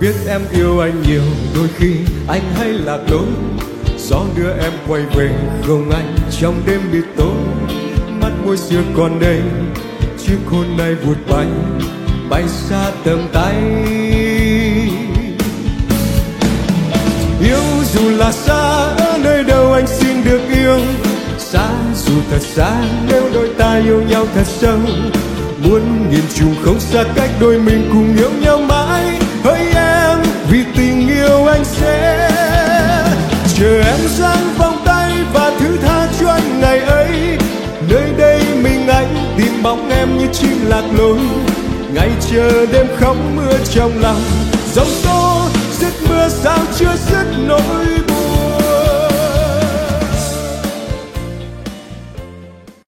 biết em yêu anh nhiều, đôi khi anh hay lạc lối gió đưa em quay về không anh trong đêm bị tối. Mắt môi xưa còn đây, chiếc hôn này vụt bay bay xa tầm tay. Yêu dù là xa, ở nơi đâu anh xin được yêu. Xa dù thật xa, nếu đôi ta yêu nhau thật sâu, muốn nghìn trùng không xa cách đôi mình cùng yêu nhau. Chờ em giang vòng tay và thứ tha cho anh ngày ấy. Nơi đây mình anh tìm bóng em như chim lạc lối. Ngày chờ đêm khóc mưa trong lòng, giống